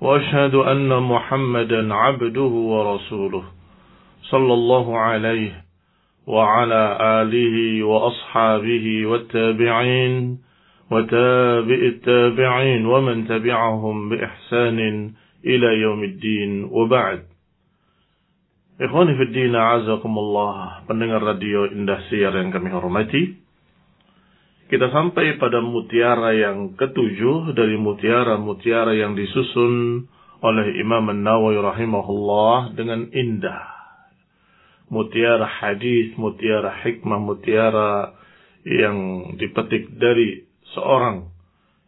وأشهد أن محمدا عبده ورسوله صلى الله عليه وعلى آله وأصحابه والتابعين وتابع التابعين ومن تبعهم بإحسان إلى يوم الدين وبعد. Ikhwani fi din azakumullah pendengar radio Indah Siar yang kami hormati. Kita sampai pada mutiara yang ketujuh dari mutiara-mutiara yang disusun oleh Imam An-Nawawi rahimahullah dengan indah mutiara hadis, mutiara hikmah, mutiara yang dipetik dari seorang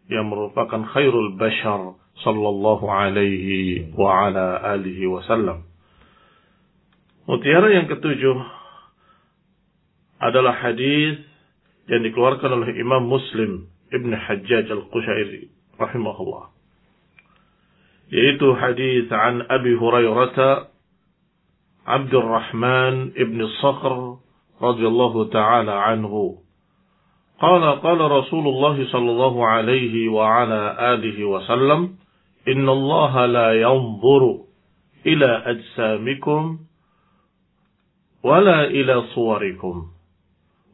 yang merupakan khairul bashar sallallahu alaihi wa ala alihi wasallam. Mutiara yang ketujuh adalah hadis yang dikeluarkan oleh Imam Muslim Ibn Hajjaj Al-Qushairi rahimahullah. Yaitu hadis an Abi Hurairah Abdurrahman Ibn Sakhr radhiyallahu taala anhu. قال قال رسول الله صلى الله عليه وعلى آله وسلم إن الله لا ينظر إلى أجسامكم ولا إلى صوركم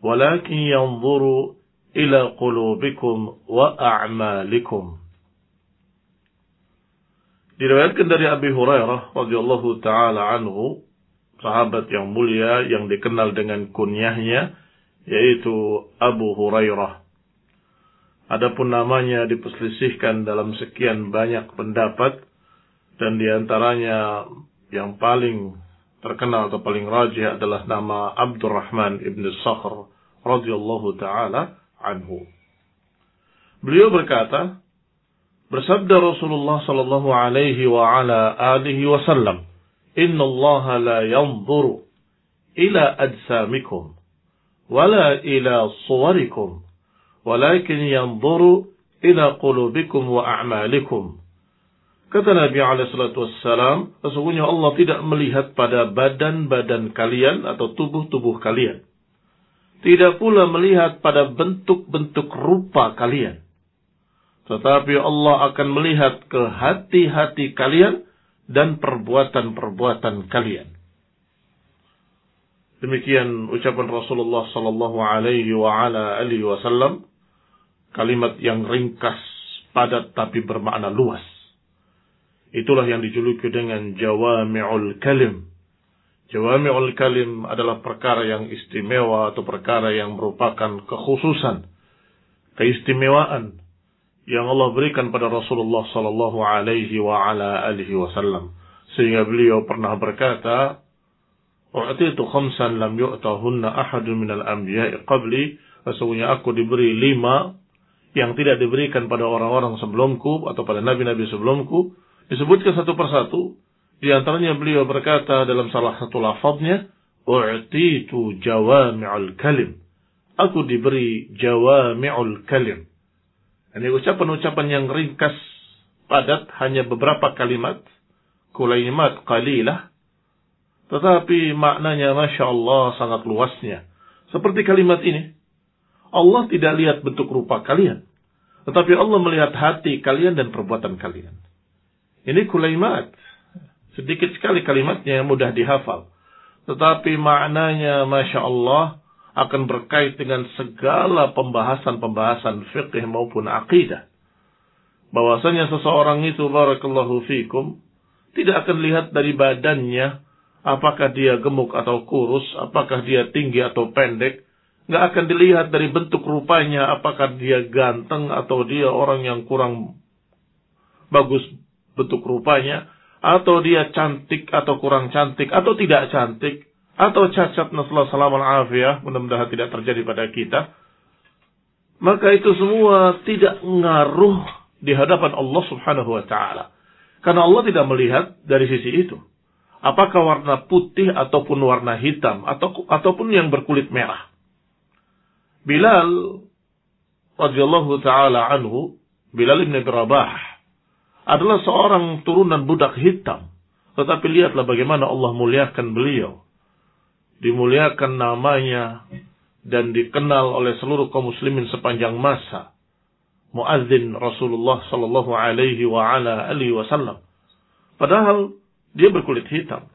ولكن ينظر إلى قلوبكم وأعمالكم Diriwayatkan dari Abi Hurairah radhiyallahu taala anhu, sahabat yang mulia yang dikenal dengan kunyahnya yaitu Abu Hurairah. Adapun namanya diperselisihkan dalam sekian banyak pendapat dan diantaranya yang paling terkenal atau paling rajih adalah nama Abdurrahman ibn Sakhr radhiyallahu taala anhu. Beliau berkata, bersabda Rasulullah sallallahu alaihi wa ala alihi wasallam, "Inna Allah la yanzuru ila ajsamikum wala ila suwarikum, walakin yanzuru ila qulubikum wa a'malikum." Kata Nabi Alaihissalam, sesungguhnya Allah tidak melihat pada badan-badan kalian atau tubuh-tubuh kalian. Tidak pula melihat pada bentuk-bentuk rupa kalian. Tetapi Allah akan melihat ke hati-hati kalian dan perbuatan-perbuatan kalian. Demikian ucapan Rasulullah sallallahu alaihi wa ala alihi wasallam kalimat yang ringkas, padat tapi bermakna luas. Itulah yang dijuluki dengan jawami'ul kalim. Jawami'ul kalim adalah perkara yang istimewa atau perkara yang merupakan kekhususan, keistimewaan yang Allah berikan pada Rasulullah sallallahu alaihi wa ala alihi wasallam. Sehingga beliau pernah berkata, "U'titu khamsan lam yu'tahunna ahadun minal anbiya'i qabli." Sesungguhnya aku diberi lima yang tidak diberikan pada orang-orang sebelumku atau pada nabi-nabi sebelumku. Disebutkan satu persatu. Di antaranya beliau berkata dalam salah satu lafaznya, "U'titu jawami'ul kalim." Aku diberi jawami'ul kalim. Ini ucapan-ucapan yang ringkas, padat, hanya beberapa kalimat, kulaimat qalilah, tetapi maknanya Masya Allah sangat luasnya. Seperti kalimat ini, Allah tidak lihat bentuk rupa kalian, tetapi Allah melihat hati kalian dan perbuatan kalian. Ini kulaimat. Sedikit sekali kalimatnya mudah dihafal. Tetapi maknanya Masya Allah akan berkait dengan segala pembahasan-pembahasan fikih maupun akidah. Bahwasanya seseorang itu barakallahu fikum tidak akan lihat dari badannya apakah dia gemuk atau kurus, apakah dia tinggi atau pendek, nggak akan dilihat dari bentuk rupanya apakah dia ganteng atau dia orang yang kurang bagus bentuk rupanya, atau dia cantik atau kurang cantik atau tidak cantik atau cacat nasallahu salam afiyah mudah-mudahan tidak terjadi pada kita maka itu semua tidak ngaruh di hadapan Allah Subhanahu wa taala Karena Allah tidak melihat dari sisi itu. Apakah warna putih ataupun warna hitam atau ataupun yang berkulit merah. Bilal radhiyallahu taala anhu, Bilal bin Rabah adalah seorang turunan budak hitam. Tetapi lihatlah bagaimana Allah muliakan beliau. Dimuliakan namanya dan dikenal oleh seluruh kaum muslimin sepanjang masa muadzin Rasulullah sallallahu alaihi wa ala alihi wasallam. Padahal dia berkulit hitam.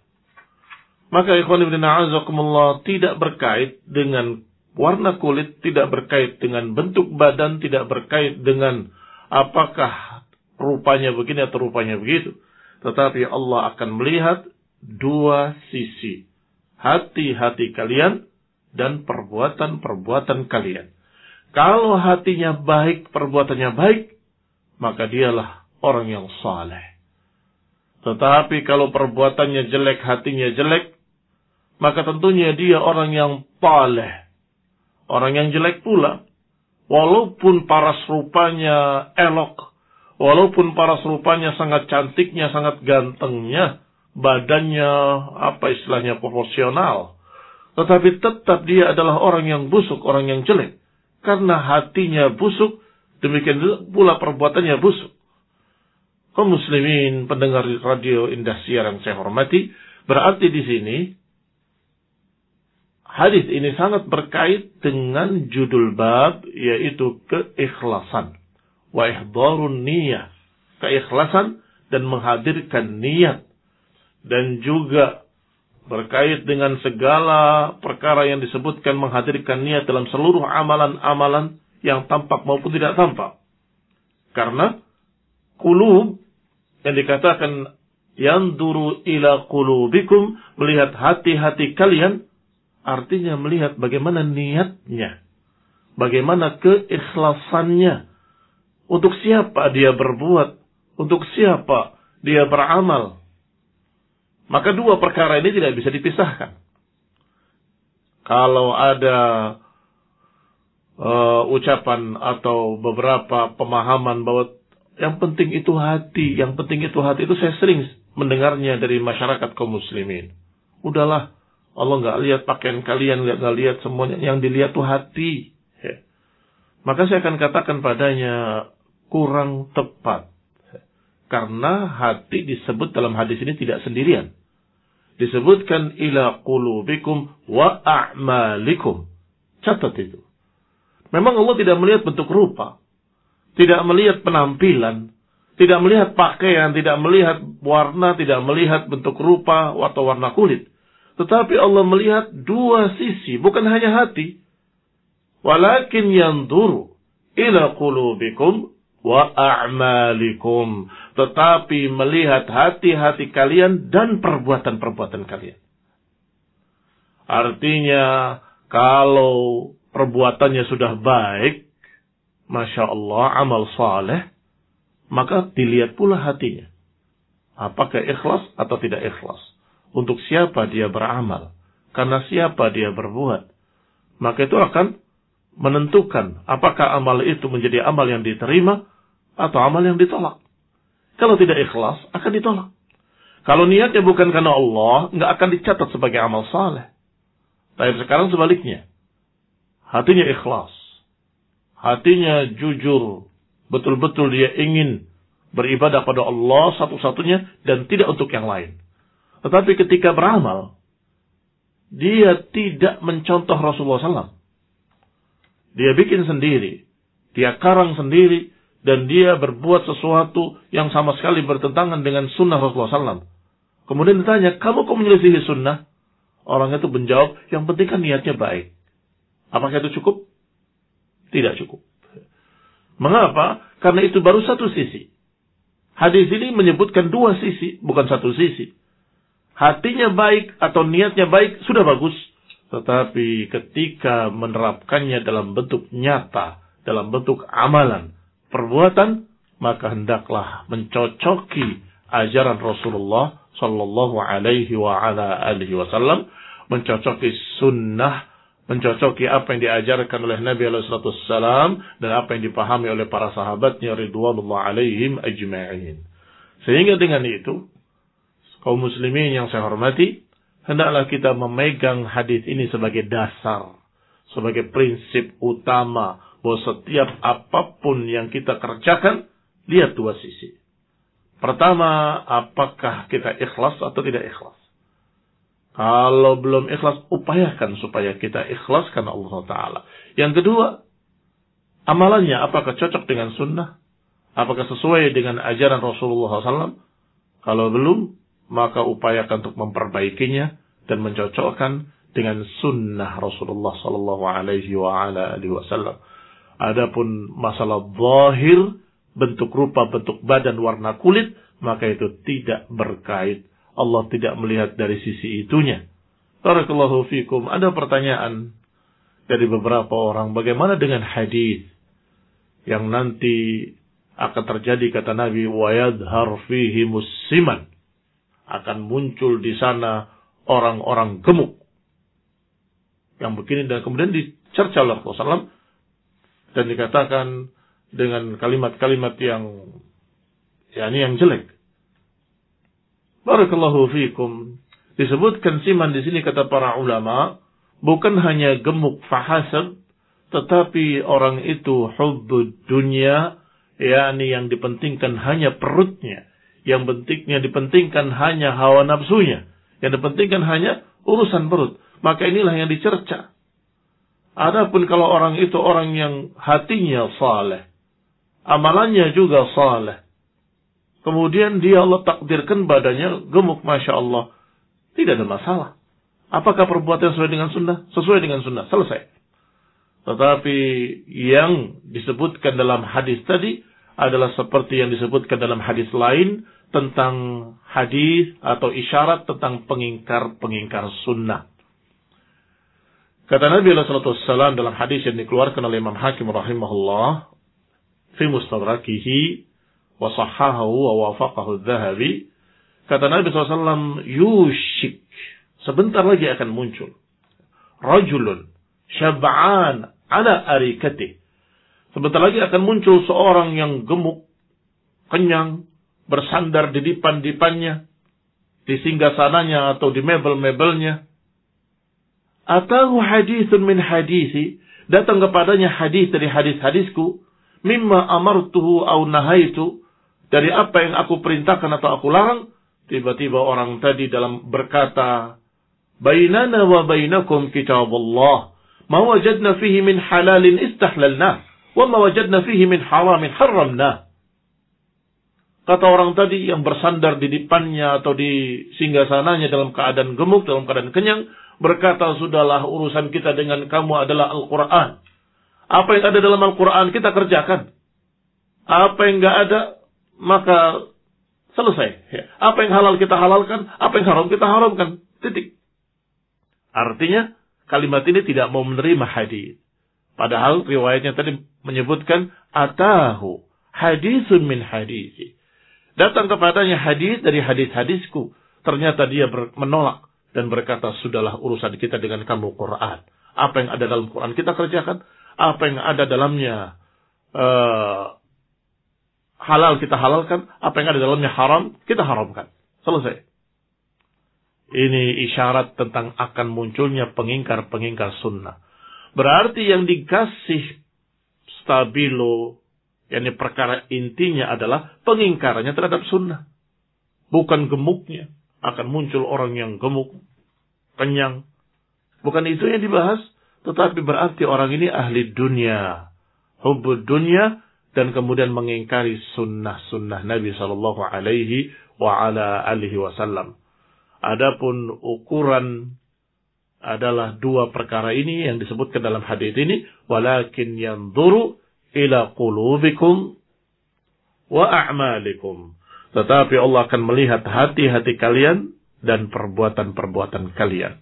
Maka ikhwan ibn a'azakumullah tidak berkait dengan warna kulit, tidak berkait dengan bentuk badan, tidak berkait dengan apakah rupanya begini atau rupanya begitu. Tetapi Allah akan melihat dua sisi. Hati-hati kalian dan perbuatan-perbuatan kalian. Kalau hatinya baik, perbuatannya baik, maka dialah orang yang saleh. Tetapi kalau perbuatannya jelek, hatinya jelek, maka tentunya dia orang yang paleh. Orang yang jelek pula. Walaupun paras rupanya elok, walaupun paras rupanya sangat cantiknya, sangat gantengnya, badannya apa istilahnya proporsional, tetapi tetap dia adalah orang yang busuk, orang yang jelek. Karena hatinya busuk, demikian pula perbuatannya busuk. Kaum muslimin, pendengar radio Indah Siar yang saya hormati, berarti di sini hadis ini sangat berkait dengan judul bab yaitu keikhlasan. Wa ihdharun niyah. Keikhlasan dan menghadirkan niat. Dan juga berkait dengan segala perkara yang disebutkan menghadirkan niat dalam seluruh amalan-amalan yang tampak maupun tidak tampak. Karena kulub yang dikatakan yang duru ila kulubikum melihat hati-hati kalian artinya melihat bagaimana niatnya, bagaimana keikhlasannya, untuk siapa dia berbuat, untuk siapa dia beramal, maka dua perkara ini tidak bisa dipisahkan. Kalau ada uh, ucapan atau beberapa pemahaman bahwa yang penting itu hati, yang penting itu hati itu saya sering mendengarnya dari masyarakat kaum muslimin. Udahlah, Allah nggak lihat pakaian kalian, nggak lihat semuanya, yang dilihat tuh hati. Ya. Maka saya akan katakan padanya kurang tepat. Karena hati disebut dalam hadis ini tidak sendirian disebutkan ila qulubikum wa a'malikum. Catat itu. Memang Allah tidak melihat bentuk rupa, tidak melihat penampilan, tidak melihat pakaian, tidak melihat warna, tidak melihat bentuk rupa atau warna kulit. Tetapi Allah melihat dua sisi, bukan hanya hati. Walakin yanzuru ila qulubikum wa a'malikum. Tetapi melihat hati-hati kalian dan perbuatan-perbuatan kalian. Artinya, kalau perbuatannya sudah baik, Masya Allah, amal saleh, maka dilihat pula hatinya. Apakah ikhlas atau tidak ikhlas? Untuk siapa dia beramal? Karena siapa dia berbuat? Maka itu akan menentukan apakah amal itu menjadi amal yang diterima atau amal yang ditolak. Kalau tidak ikhlas, akan ditolak. Kalau niatnya bukan karena Allah, nggak akan dicatat sebagai amal saleh. Tapi sekarang sebaliknya. Hatinya ikhlas. Hatinya jujur. Betul-betul dia ingin beribadah pada Allah satu-satunya dan tidak untuk yang lain. Tetapi ketika beramal, dia tidak mencontoh Rasulullah SAW. Dia bikin sendiri. Dia karang sendiri dan dia berbuat sesuatu yang sama sekali bertentangan dengan sunnah Rasulullah SAW. Kemudian ditanya, kamu kok menyelisihi sunnah? Orang itu menjawab, yang penting kan niatnya baik. Apakah itu cukup? Tidak cukup. Mengapa? Karena itu baru satu sisi. Hadis ini menyebutkan dua sisi, bukan satu sisi. Hatinya baik atau niatnya baik, sudah bagus. Tetapi ketika menerapkannya dalam bentuk nyata, dalam bentuk amalan, perbuatan, maka hendaklah mencocoki ajaran Rasulullah Sallallahu Alaihi Wasallam, mencocoki sunnah, mencocoki apa yang diajarkan oleh Nabi Alaihissalam dan apa yang dipahami oleh para sahabatnya Ridwanullah alaihim ajma'in. Sehingga dengan itu, kaum muslimin yang saya hormati, hendaklah kita memegang hadis ini sebagai dasar, sebagai prinsip utama bahwa setiap apa pun yang kita kerjakan, lihat dua sisi. Pertama, apakah kita ikhlas atau tidak ikhlas? Kalau belum ikhlas, upayakan supaya kita ikhlas karena Allah Ta'ala. Yang kedua, amalannya apakah cocok dengan sunnah? Apakah sesuai dengan ajaran Rasulullah SAW? Kalau belum, maka upayakan untuk memperbaikinya dan mencocokkan dengan sunnah Rasulullah Sallallahu Alaihi Wasallam. Adapun masalah zahir, bentuk rupa, bentuk badan, warna kulit, maka itu tidak berkait. Allah tidak melihat dari sisi itunya. Barakallahu fikum. Ada pertanyaan dari beberapa orang. Bagaimana dengan hadis yang nanti akan terjadi kata Nabi wayadhar fihi musiman akan muncul di sana orang-orang gemuk yang begini dan kemudian dicerca oleh Rasulullah dan dikatakan dengan kalimat-kalimat yang ya ini yang jelek. Barakallahu fiikum. Disebutkan siman di sini kata para ulama bukan hanya gemuk fahasab tetapi orang itu hubbud dunia yakni yang dipentingkan hanya perutnya yang pentingnya dipentingkan hanya hawa nafsunya. Yang dipentingkan hanya urusan perut. Maka inilah yang dicerca. Adapun kalau orang itu orang yang hatinya saleh. Amalannya juga saleh. Kemudian dia Allah takdirkan badannya gemuk Masya Allah. Tidak ada masalah. Apakah perbuatan sesuai dengan sunnah? Sesuai dengan sunnah. Selesai. Tetapi yang disebutkan dalam hadis tadi adalah seperti yang disebutkan dalam hadis lain tentang hadis atau isyarat tentang pengingkar-pengingkar sunnah. Kata Nabi SAW dalam hadis yang dikeluarkan oleh Imam Hakim rahimahullah fi mustadrakihi wa sahahahu wa wafaqahu dhahabi kata Nabi SAW yushik. Sebentar lagi akan muncul. Rajulun syab'an ala arikatih Sebentar lagi akan muncul seorang yang gemuk, kenyang, bersandar di dipan-dipannya, di singgah sananya atau di mebel-mebelnya. Atau hadithun min hadisi, datang kepadanya hadis dari hadis-hadisku, mimma amartuhu au nahaitu, dari apa yang aku perintahkan atau aku larang, tiba-tiba orang tadi dalam berkata, Bainana wa bainakum kitab Allah, ma wajadna fihi min halalin istahlalnah وَمَا وَجَدْنَا فِيهِ مِنْ حَرَامٍ حَرَّمْنَا Kata orang tadi yang bersandar di depannya atau di singgah sananya dalam keadaan gemuk, dalam keadaan kenyang, berkata, sudahlah urusan kita dengan kamu adalah Al-Quran. Apa yang ada dalam Al-Quran kita kerjakan. Apa yang nggak ada, maka selesai. Ya. Apa yang halal kita halalkan, apa yang haram kita haramkan. Titik. Artinya, kalimat ini tidak mau menerima hadis. Padahal riwayatnya tadi menyebutkan atahu hadisun min hadisi. Datang kepadanya hadis dari hadis-hadisku. Ternyata dia menolak dan berkata, sudahlah urusan kita dengan kamu Quran. Apa yang ada dalam Quran kita kerjakan. Apa yang ada dalamnya uh, halal kita halalkan. Apa yang ada dalamnya haram kita haramkan. Selesai. Ini isyarat tentang akan munculnya pengingkar-pengingkar sunnah. Berarti yang dikasih stabilo, yakni perkara intinya adalah pengingkarannya terhadap sunnah. Bukan gemuknya. Akan muncul orang yang gemuk, kenyang. Bukan itu yang dibahas, tetapi berarti orang ini ahli dunia. Hubud dunia, dan kemudian mengingkari sunnah-sunnah Nabi Shallallahu Alaihi wa ala alihi Wasallam. Adapun ukuran adalah dua perkara ini yang disebutkan dalam hadis ini walakin yanzuru ila qulubikum wa a'malikum. Tetapi Allah akan melihat hati-hati kalian dan perbuatan-perbuatan kalian.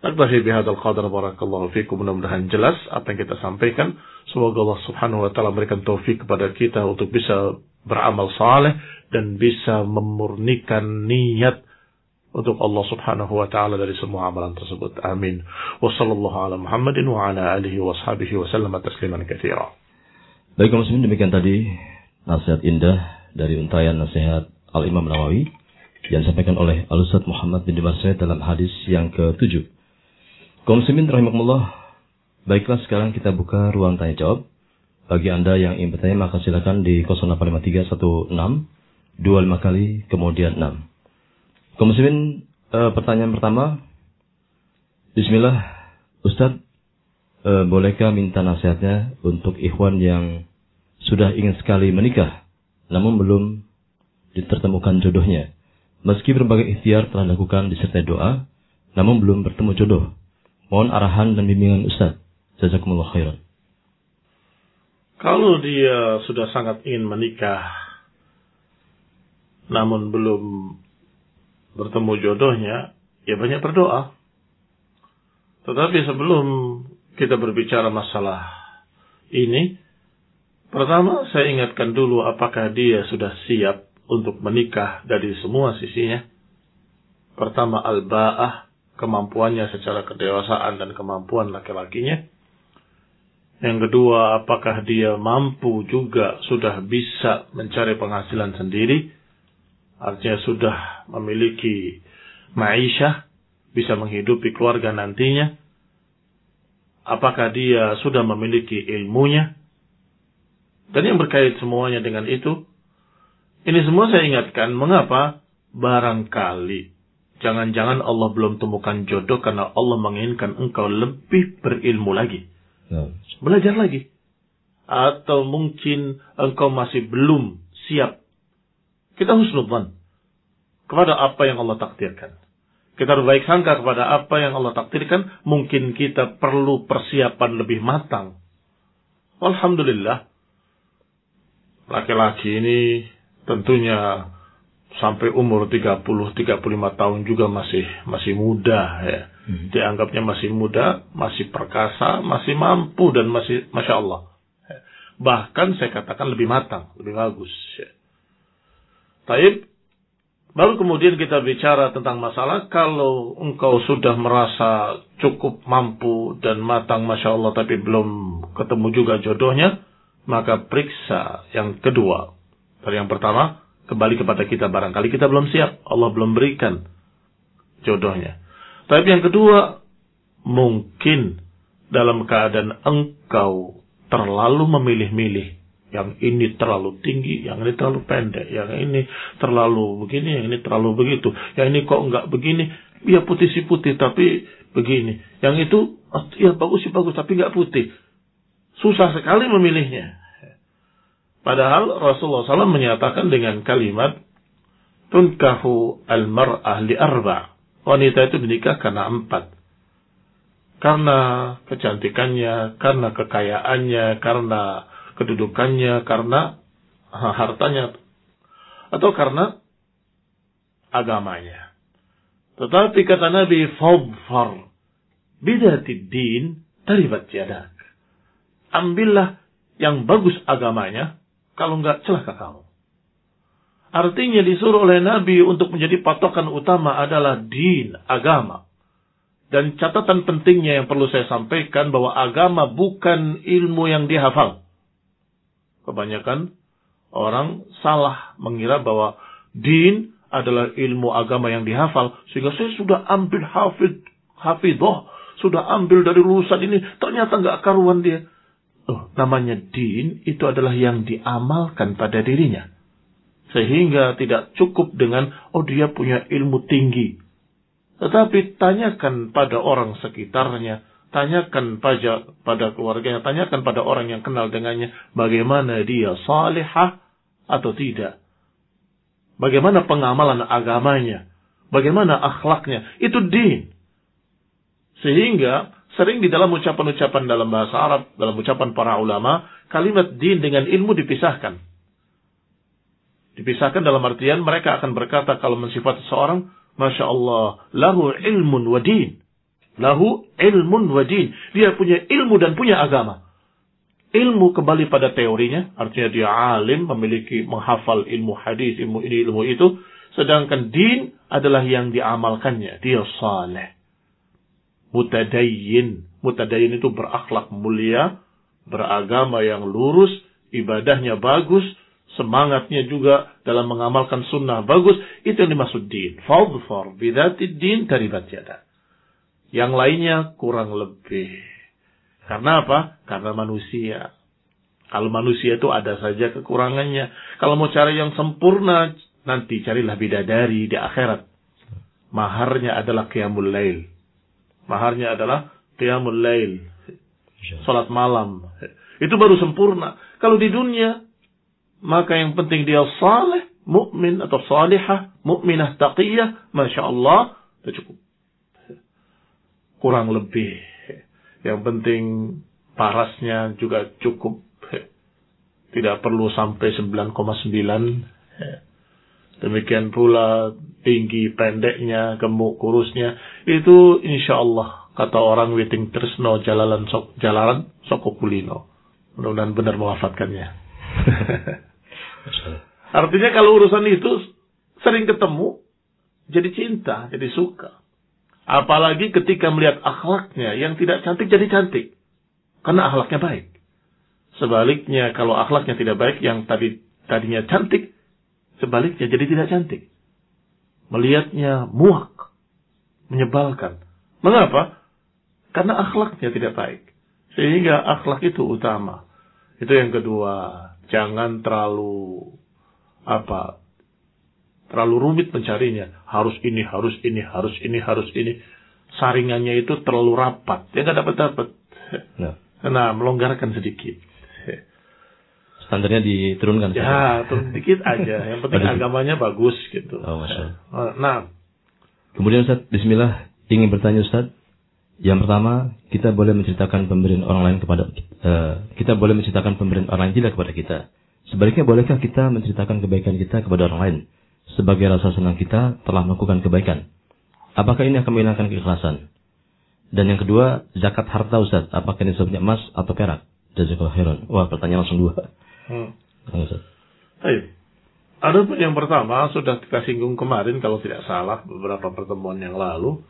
Naktahi bihadal qadar barakallahu fikum. Mudah-mudahan jelas apa yang kita sampaikan. Semoga Allah Subhanahu wa taala memberikan taufik kepada kita untuk bisa beramal saleh dan bisa memurnikan niat untuk Allah Subhanahu wa taala dari semua amalan tersebut. Amin. Wa sallallahu ala Muhammadin wa ala alihi wa sahbihi wa sallama tasliman katsira. Baik muslimin demikian tadi nasihat indah dari untayan nasihat Al-Imam Nawawi yang disampaikan oleh Al-Ustaz Muhammad bin Dimasya dalam hadis yang ke-7. Kaum muslimin rahimahumullah, baiklah sekarang kita buka ruang tanya jawab. Bagi Anda yang ingin bertanya maka silakan di 085316 25 kali kemudian 6. Kaum muslimin, eh, pertanyaan pertama. Bismillah, Ustaz, eh, bolehkah minta nasihatnya untuk ikhwan yang sudah ingin sekali menikah namun belum ditertemukan jodohnya. Meski berbagai ikhtiar telah dilakukan disertai doa, namun belum bertemu jodoh. Mohon arahan dan bimbingan Ustaz. Jazakumullah khairan. Kalau dia sudah sangat ingin menikah, namun belum bertemu jodohnya, ya banyak berdoa. Tetapi sebelum kita berbicara masalah ini, pertama saya ingatkan dulu apakah dia sudah siap untuk menikah dari semua sisinya. Pertama al-ba'ah, kemampuannya secara kedewasaan dan kemampuan laki-lakinya. Yang kedua, apakah dia mampu juga sudah bisa mencari penghasilan sendiri? Artinya sudah memiliki ma'isyah, bisa menghidupi keluarga nantinya. Apakah dia sudah memiliki ilmunya? Dan yang berkait semuanya dengan itu, ini semua saya ingatkan, mengapa? Barangkali. Jangan-jangan Allah belum temukan jodoh karena Allah menginginkan engkau lebih berilmu lagi. Ya. Belajar lagi. Atau mungkin engkau masih belum siap. Kita husnudzan kepada apa yang Allah takdirkan. Kita berbaik sangka kepada apa yang Allah takdirkan. Mungkin kita perlu persiapan lebih matang. Alhamdulillah. Laki-laki ini tentunya sampai umur 30 35 tahun juga masih masih muda ya. Hmm. Dianggapnya masih muda, masih perkasa, masih mampu dan masih masya Allah. Bahkan saya katakan lebih matang, lebih bagus. Ya. Taib, baru kemudian kita bicara tentang masalah kalau engkau sudah merasa cukup mampu dan matang masya Allah tapi belum ketemu juga jodohnya, maka periksa yang kedua dari yang pertama, kembali kepada kita barangkali kita belum siap. Allah belum berikan jodohnya. Tapi yang kedua, mungkin dalam keadaan engkau terlalu memilih-milih. Yang ini terlalu tinggi, yang ini terlalu pendek, yang ini terlalu begini, yang ini terlalu begitu. Yang ini kok enggak begini, ya putih si putih tapi begini. Yang itu, ya bagus sih bagus tapi enggak putih. Susah sekali memilihnya. Padahal Rasulullah SAW menyatakan dengan kalimat tunkahu al-mar'ah li arba. Wanita itu dinikah karena empat. Karena kecantikannya, karena kekayaannya, karena kedudukannya, karena hartanya, atau karena agamanya. Tetapi kata Nabi, Fadfar, bidatid din, taribat jadak. Ambillah yang bagus agamanya, kalau enggak celaka kamu. Artinya disuruh oleh Nabi untuk menjadi patokan utama adalah din, agama. Dan catatan pentingnya yang perlu saya sampaikan bahwa agama bukan ilmu yang dihafal. Kebanyakan orang salah mengira bahwa din adalah ilmu agama yang dihafal. Sehingga saya sudah ambil hafid, hafidoh, sudah ambil dari lulusan ini, ternyata nggak karuan dia. Oh, namanya din itu adalah yang diamalkan pada dirinya. Sehingga tidak cukup dengan, oh dia punya ilmu tinggi. Tetapi tanyakan pada orang sekitarnya, tanyakan pada, pada keluarganya, tanyakan pada orang yang kenal dengannya, bagaimana dia salihah atau tidak. Bagaimana pengamalan agamanya, bagaimana akhlaknya, itu din. Sehingga Sering di dalam ucapan-ucapan dalam bahasa Arab, dalam ucapan para ulama, kalimat din dengan ilmu dipisahkan. Dipisahkan dalam artian mereka akan berkata kalau mensifat seseorang, Masya Allah, lahu ilmun wa din. Lahu ilmun wa din. Dia punya ilmu dan punya agama. Ilmu kembali pada teorinya, artinya dia alim, memiliki menghafal ilmu hadis, ilmu ini, ilmu itu. Sedangkan din adalah yang diamalkannya. Dia saleh mutadayyin. Mutadayyin itu berakhlak mulia, beragama yang lurus, ibadahnya bagus, semangatnya juga dalam mengamalkan sunnah bagus, itu yang dimaksud din. Fadfar bidatid din taribat yada. Yang lainnya kurang lebih. Karena apa? Karena manusia. Kalau manusia itu ada saja kekurangannya. Kalau mau cari yang sempurna, nanti carilah bidadari di akhirat. Maharnya adalah qiyamul lail. Maharnya adalah qiyamul lail. Salat malam. Itu baru sempurna. Kalau di dunia, maka yang penting dia saleh, mukmin atau salihah, mukminah taqiyah, masya Allah, itu cukup. Kurang lebih. Yang penting parasnya juga cukup. Tidak perlu sampai 9,9. Demikian pula tinggi pendeknya, gemuk kurusnya. Itu insya Allah kata orang Witing Tresno jalalan sok jalalan sokokulino. Mudah-mudahan benar mewafatkannya. Artinya kalau urusan itu sering ketemu, jadi cinta, jadi suka. Apalagi ketika melihat akhlaknya yang tidak cantik jadi cantik. Karena akhlaknya baik. Sebaliknya kalau akhlaknya tidak baik yang tadi tadinya cantik, sebaliknya jadi tidak cantik. Melihatnya muak, menyebalkan. Mengapa? Karena akhlaknya tidak baik. Sehingga akhlak itu utama. Itu yang kedua. Jangan terlalu apa terlalu rumit mencarinya. Harus ini, harus ini, harus ini, harus ini. Saringannya itu terlalu rapat. Dia nggak dapat dapat. Nah. nah, melonggarkan sedikit. Standarnya diturunkan. Ya, turun sedikit aja. Yang penting agamanya bagus gitu. Oh, Masya Nah. Kemudian Ustaz, Bismillah, ingin bertanya Ustaz. Yang pertama, kita boleh menceritakan pemberian orang lain kepada uh, kita boleh menceritakan pemberian orang lain tidak kepada kita. Sebaliknya bolehkah kita menceritakan kebaikan kita kepada orang lain sebagai rasa senang kita telah melakukan kebaikan? Apakah ini akan menghilangkan keikhlasan? Dan yang kedua, zakat harta Ustaz, apakah ini sebabnya emas atau perak? Jazakallah khairan. Wah, pertanyaan langsung dua. Hmm. Ustaz. Baik. Ada yang pertama sudah kita singgung kemarin kalau tidak salah beberapa pertemuan yang lalu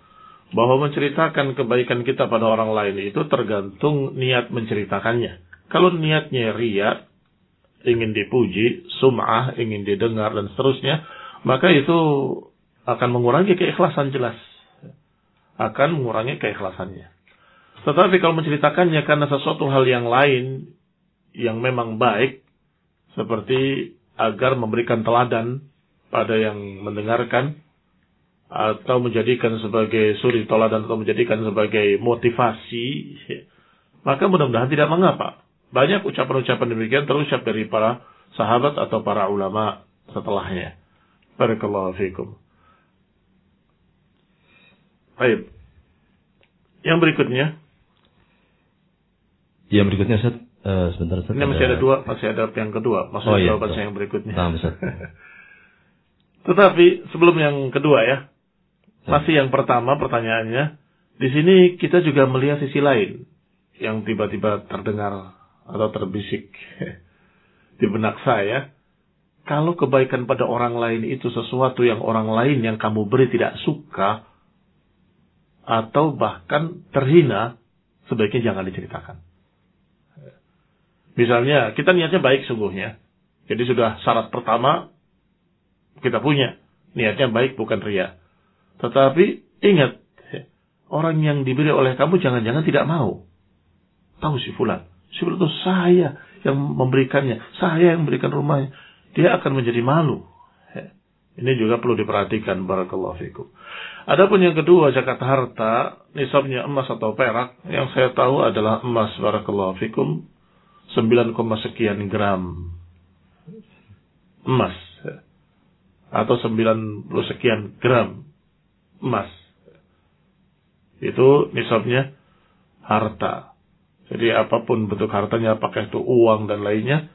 bahwa menceritakan kebaikan kita pada orang lain itu tergantung niat menceritakannya. Kalau niatnya ria, ingin dipuji, sum'ah, ingin didengar dan seterusnya, maka itu akan mengurangi keikhlasan jelas. Akan mengurangi keikhlasannya. Tetapi kalau menceritakannya karena sesuatu hal yang lain yang memang baik, seperti agar memberikan teladan pada yang mendengarkan, atau menjadikan sebagai suri toladan atau menjadikan sebagai motivasi, maka mudah-mudahan tidak mengapa. Banyak ucapan-ucapan demikian terucap dari para sahabat atau para ulama setelahnya. Barakallahu fiikum. Baik. Yang berikutnya. Yang berikutnya Ustaz, uh, sebentar Ustaz. Ini masih ada dua, masih ada yang kedua. Maksudnya oh, iya, yang berikutnya. Nah, Tetapi sebelum yang kedua ya, masih yang pertama pertanyaannya, di sini kita juga melihat sisi lain yang tiba-tiba terdengar atau terbisik di benak saya. Kalau kebaikan pada orang lain itu sesuatu yang orang lain yang kamu beri tidak suka, atau bahkan terhina, sebaiknya jangan diceritakan. Misalnya, kita niatnya baik sungguhnya. Jadi sudah syarat pertama kita punya. Niatnya baik bukan ria. Tetapi ingat, orang yang diberi oleh kamu jangan-jangan tidak mau. Tahu si fulan. Si fulan itu saya yang memberikannya. Saya yang memberikan rumahnya. Dia akan menjadi malu. Ini juga perlu diperhatikan. Barakallahu fikum. Adapun yang kedua, zakat harta, nisabnya emas atau perak. Yang saya tahu adalah emas. Barakallahu fikum. 9, sekian gram. Emas. Atau 90 sekian gram emas. Itu nisabnya harta. Jadi apa pun bentuk hartanya, apakah itu uang dan lainnya,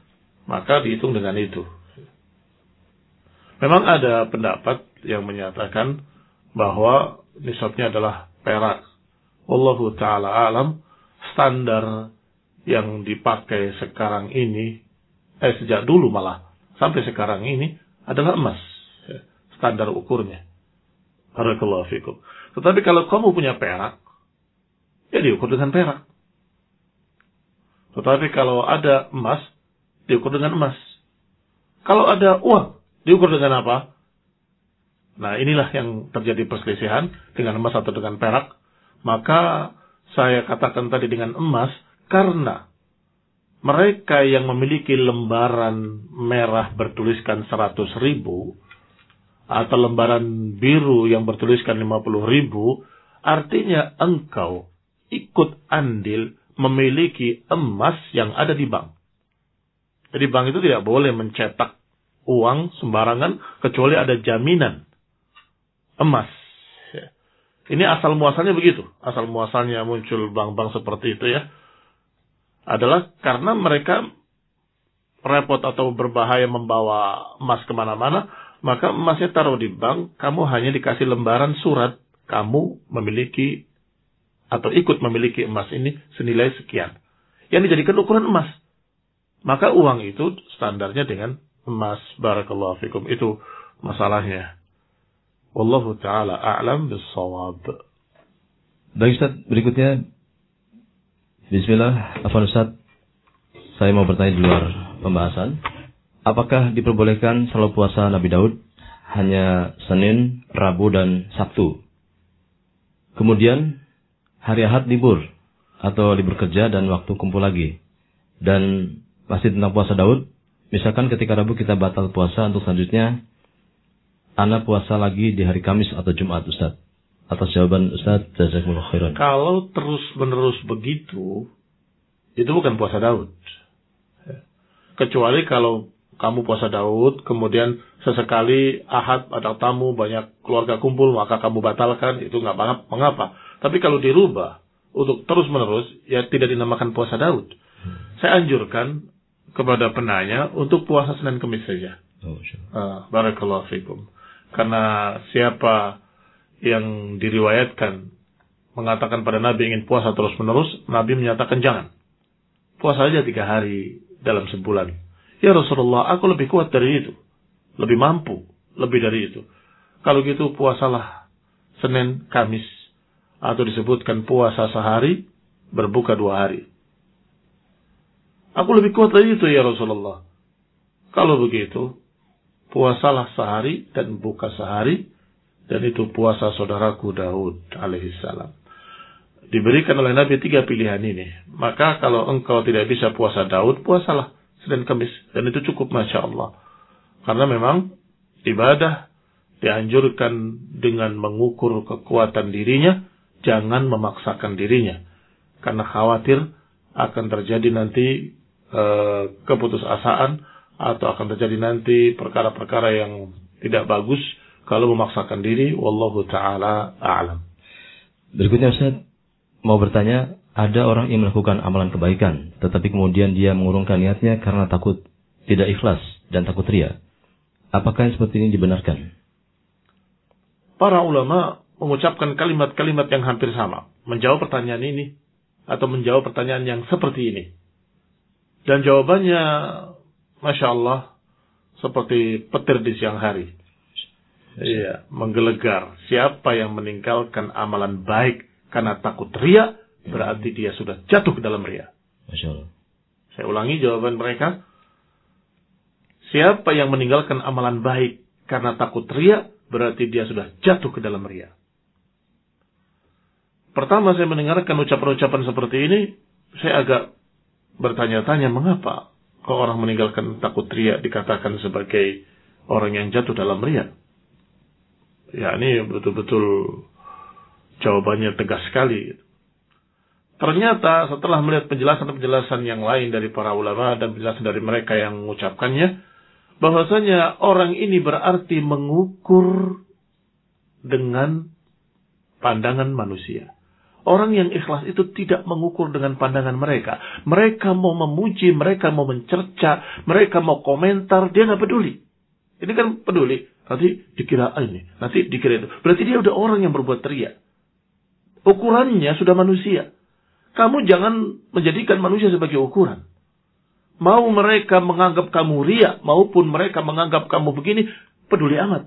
maka dihitung dengan itu. Memang ada pendapat yang menyatakan bahwa nisabnya adalah perak. Wallahu ta'ala alam, standar yang dipakai sekarang ini, eh sejak dulu malah, sampai sekarang ini adalah emas. Standar ukurnya. Barakallahu fikum. Tetapi kalau kamu punya perak, ya diukur dengan perak. Tetapi kalau ada emas, diukur dengan emas. Kalau ada uang, diukur dengan apa? Nah inilah yang terjadi perselisihan dengan emas atau dengan perak. Maka saya katakan tadi dengan emas karena mereka yang memiliki lembaran merah bertuliskan 100 ribu atau lembaran biru yang bertuliskan 50 ribu artinya engkau ikut andil memiliki emas yang ada di bank. Jadi bank itu tidak boleh mencetak uang sembarangan kecuali ada jaminan emas. Ya. Ini asal muasalnya begitu. Asal muasalnya muncul bank-bank seperti itu ya. Adalah karena mereka repot atau berbahaya membawa emas ke mana-mana, maka emasnya taruh di bank, kamu hanya dikasih lembaran surat, kamu memiliki atau ikut memiliki emas ini senilai sekian. Yang dijadikan ukuran emas. Maka uang itu standarnya dengan emas. Barakallahu fikum. Itu masalahnya. Wallahu taala a'lam bissawab. Baik Ustaz, berikutnya Bismillah, Afan Ustaz. Saya mau bertanya di luar pembahasan. Apakah diperbolehkan selalu puasa Nabi Daud hanya Senin, Rabu, dan Sabtu? Kemudian hari Ahad libur atau libur kerja dan waktu kumpul lagi. Dan masih tentang puasa Daud, misalkan ketika Rabu kita batal puasa untuk selanjutnya Anak puasa lagi di hari Kamis atau Jumat, Ustaz. Atas jawaban Ustaz, jazakumullah khairan. Kalau terus-menerus begitu, itu bukan puasa Daud. Kecuali kalau kamu puasa Daud, kemudian sesekali ahad ada tamu, banyak keluarga kumpul, maka kamu batalkan, itu nggak mengapa. Tapi kalau dirubah, untuk terus-menerus, ya tidak dinamakan puasa Daud. Saya anjurkan kepada penanya untuk puasa Senin Kemis saja. Oh, uh, Barakallahu fikum. Karena siapa yang diriwayatkan mengatakan pada Nabi ingin puasa terus menerus, Nabi menyatakan jangan. Puasa saja tiga hari dalam sebulan. Ya Rasulullah, aku lebih kuat dari itu. Lebih mampu, lebih dari itu. Kalau gitu puasalah Senin, Kamis. Atau disebutkan puasa sehari, berbuka dua hari. Aku lebih kuat dari itu ya Rasulullah. Kalau begitu, puasalah sehari dan buka sehari dan itu puasa saudaraku Daud alaihissalam. Diberikan oleh Nabi tiga pilihan ini. Maka kalau engkau tidak bisa puasa Daud, puasalah Senin Kamis. Dan itu cukup Masya Allah. Karena memang ibadah dianjurkan dengan mengukur kekuatan dirinya, jangan memaksakan dirinya. Karena khawatir akan terjadi nanti e, keputusasaan atau akan terjadi nanti perkara-perkara yang tidak bagus kalau memaksakan diri wallahu taala a'lam. Berikutnya Ustaz mau bertanya, ada orang yang melakukan amalan kebaikan tetapi kemudian dia mengurungkan niatnya karena takut tidak ikhlas dan takut ria. Apakah yang seperti ini dibenarkan? Para ulama mengucapkan kalimat-kalimat yang hampir sama, menjawab pertanyaan ini atau menjawab pertanyaan yang seperti ini. Dan jawabannya Masya Allah, seperti petir di siang hari. Iya, menggelegar. Siapa yang meninggalkan amalan baik karena takut ria, berarti dia sudah jatuh ke dalam ria. Masya Allah. Saya ulangi jawaban mereka. Siapa yang meninggalkan amalan baik karena takut ria, berarti dia sudah jatuh ke dalam ria. Pertama saya mendengarkan ucapan-ucapan seperti ini, saya agak bertanya-tanya mengapa kalau orang meninggalkan takut ria dikatakan sebagai orang yang jatuh dalam ria. Ya ini betul-betul jawabannya tegas sekali. Ternyata setelah melihat penjelasan-penjelasan yang lain dari para ulama dan penjelasan dari mereka yang mengucapkannya, bahwasanya orang ini berarti mengukur dengan pandangan manusia. Orang yang ikhlas itu tidak mengukur dengan pandangan mereka. Mereka mau memuji, mereka mau mencerca, mereka mau komentar, dia nggak peduli. Ini kan peduli. Nanti dikira ini, nanti dikira itu. Berarti dia udah orang yang berbuat teriak. Ukurannya sudah manusia. Kamu jangan menjadikan manusia sebagai ukuran. Mau mereka menganggap kamu riak, maupun mereka menganggap kamu begini, peduli amat.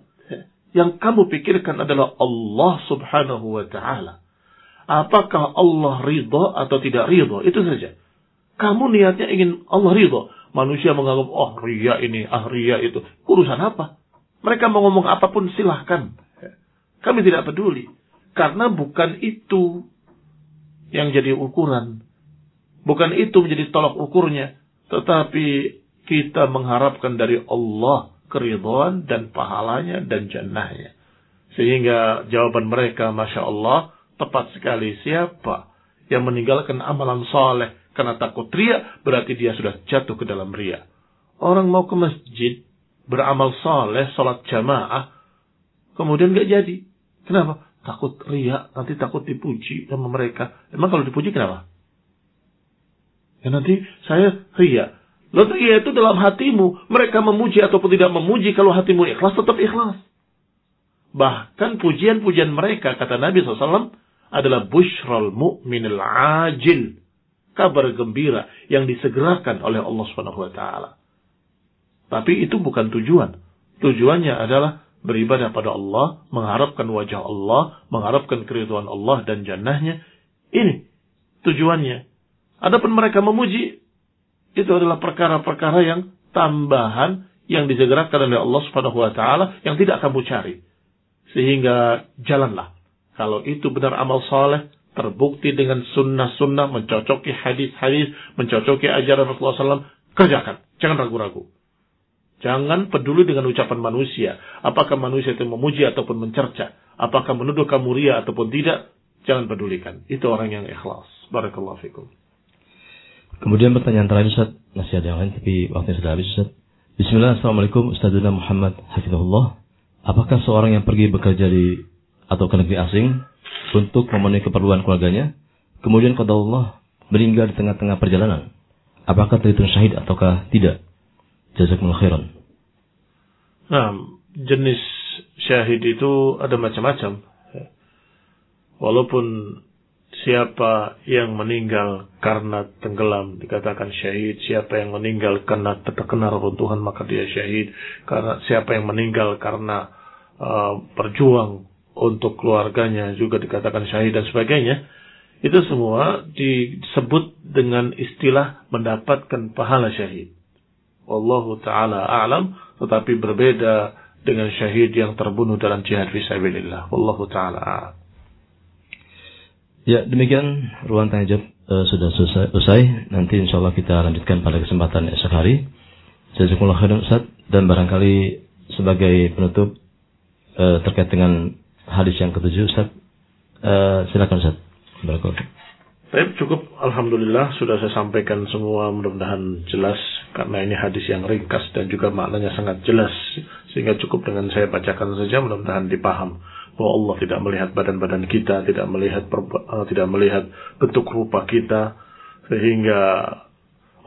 Yang kamu pikirkan adalah Allah subhanahu wa ta'ala. Apakah Allah ridho atau tidak ridho? Itu saja. Kamu niatnya ingin Allah ridho. Manusia menganggap, oh ria ini, ah ria itu. Urusan apa? Mereka mau ngomong apa pun silahkan. Kami tidak peduli. Karena bukan itu yang jadi ukuran. Bukan itu menjadi tolak ukurnya. Tetapi kita mengharapkan dari Allah keridhaan dan pahalanya dan jannahnya. Sehingga jawaban mereka, Masya Allah, tepat sekali. Siapa yang meninggalkan amalan soleh karena takut ria, berarti dia sudah jatuh ke dalam ria. Orang mau ke masjid, beramal soleh, sholat jamaah, kemudian gak jadi. Kenapa? Takut ria, nanti takut dipuji sama mereka. Emang kalau dipuji kenapa? Ya nanti saya ria. Lalu ria itu dalam hatimu. Mereka memuji ataupun tidak memuji, kalau hatimu ikhlas, tetap ikhlas. Bahkan pujian-pujian mereka, kata Nabi SAW, adalah bushral mu'minil ajil. Kabar gembira yang disegerakan oleh Allah Subhanahu wa taala. Tapi itu bukan tujuan. Tujuannya adalah beribadah pada Allah, mengharapkan wajah Allah, mengharapkan keriduan Allah dan jannahnya. Ini tujuannya. Adapun mereka memuji, itu adalah perkara-perkara yang tambahan yang disegerakan oleh Allah Subhanahu wa taala yang tidak kamu cari. Sehingga jalanlah. Kalau itu benar amal saleh, terbukti dengan sunnah-sunnah, mencocoki hadis-hadis, mencocoki ajaran Rasulullah SAW, kerjakan. Jangan ragu-ragu. Jangan peduli dengan ucapan manusia. Apakah manusia itu memuji ataupun mencerca. Apakah menuduh kamu ria ataupun tidak. Jangan pedulikan. Itu orang yang ikhlas. Barakallahu fikum. Kemudian pertanyaan terakhir Ustaz. Masih ada yang lain tapi waktunya sudah habis Ustaz. Bismillah. Assalamualaikum Ustazuna Muhammad Hafizahullah. Apakah seorang yang pergi bekerja di atau ke negeri asing untuk memenuhi keperluan keluarganya, kemudian kata Allah meninggal di tengah-tengah perjalanan, apakah terhitung syahid ataukah tidak? Jazakumullah khairan. Nah, jenis syahid itu ada macam-macam. Walaupun siapa yang meninggal karena tenggelam dikatakan syahid, siapa yang meninggal karena terkena reruntuhan maka dia syahid, karena siapa yang meninggal karena uh, berjuang untuk keluarganya juga dikatakan syahid dan sebagainya. Itu semua disebut dengan istilah mendapatkan pahala syahid. Wallahu taala a'lam tetapi berbeda dengan syahid yang terbunuh dalam jihad fisabilillah. Wallahu taala. Ya, demikian ruang tanya jawab uh, sudah selesai, usai. Nanti insya Allah kita lanjutkan pada kesempatan esok hari. Jazakumullah khairan Ustaz dan barangkali sebagai penutup uh, terkait dengan hadis yang ketujuh Ustaz. Uh, silakan Ustaz. Barakallahu. Baik, cukup. Alhamdulillah sudah saya sampaikan semua mudah-mudahan jelas karena ini hadis yang ringkas dan juga maknanya sangat jelas sehingga cukup dengan saya bacakan saja mudah-mudahan dipaham bahwa Allah tidak melihat badan-badan kita, tidak melihat uh, tidak melihat bentuk rupa kita sehingga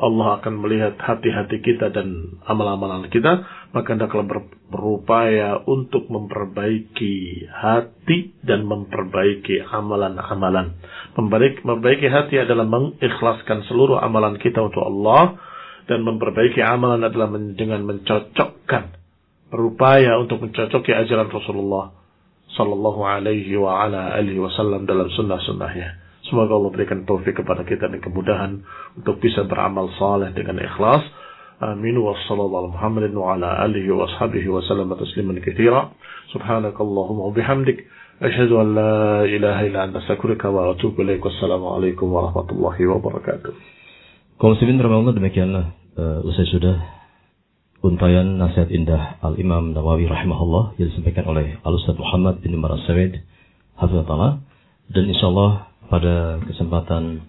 Allah akan melihat hati-hati kita dan amal-amalan kita, maka hendaklah berupaya untuk memperbaiki hati dan memperbaiki amalan-amalan. Memperbaiki hati adalah mengikhlaskan seluruh amalan kita untuk Allah dan memperbaiki amalan adalah dengan mencocokkan berupaya untuk mencocoki ajaran Rasulullah sallallahu alaihi wa ala alihi wasallam dalam sunnah-sunnahnya. Semoga Allah berikan taufik kepada kita dan kemudahan untuk bisa beramal saleh dengan ikhlas. Amin wa sallallahu Muhammadin wa ala alihi wa ashabihi wa sallam tasliman katsira. Subhanakallahumma wa bihamdik asyhadu an la ilaha illa anta astaghfiruka wa atubu ilaik. Wassalamu alaikum warahmatullahi wabarakatuh. Kaum muslimin rahimahullah demikianlah uh, usai sudah untayan nasihat indah Al Imam Nawawi rahimahullah yang disampaikan oleh Al Ustaz Muhammad bin Umar Sawid hafizahullah dan insyaallah pada kesempatan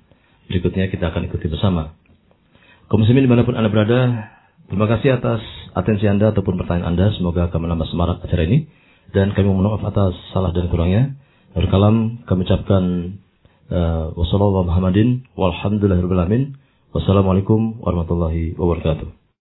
berikutnya kita akan ikuti bersama. Kaum muslimin di mana pun Anda berada, terima kasih atas atensi Anda ataupun pertanyaan Anda. Semoga akan menambah semangat acara ini. Dan kami mohon maaf atas salah dan kurangnya. Berkalam kami ucapkan uh, wassalamualaikum warahmatullahi wabarakatuh.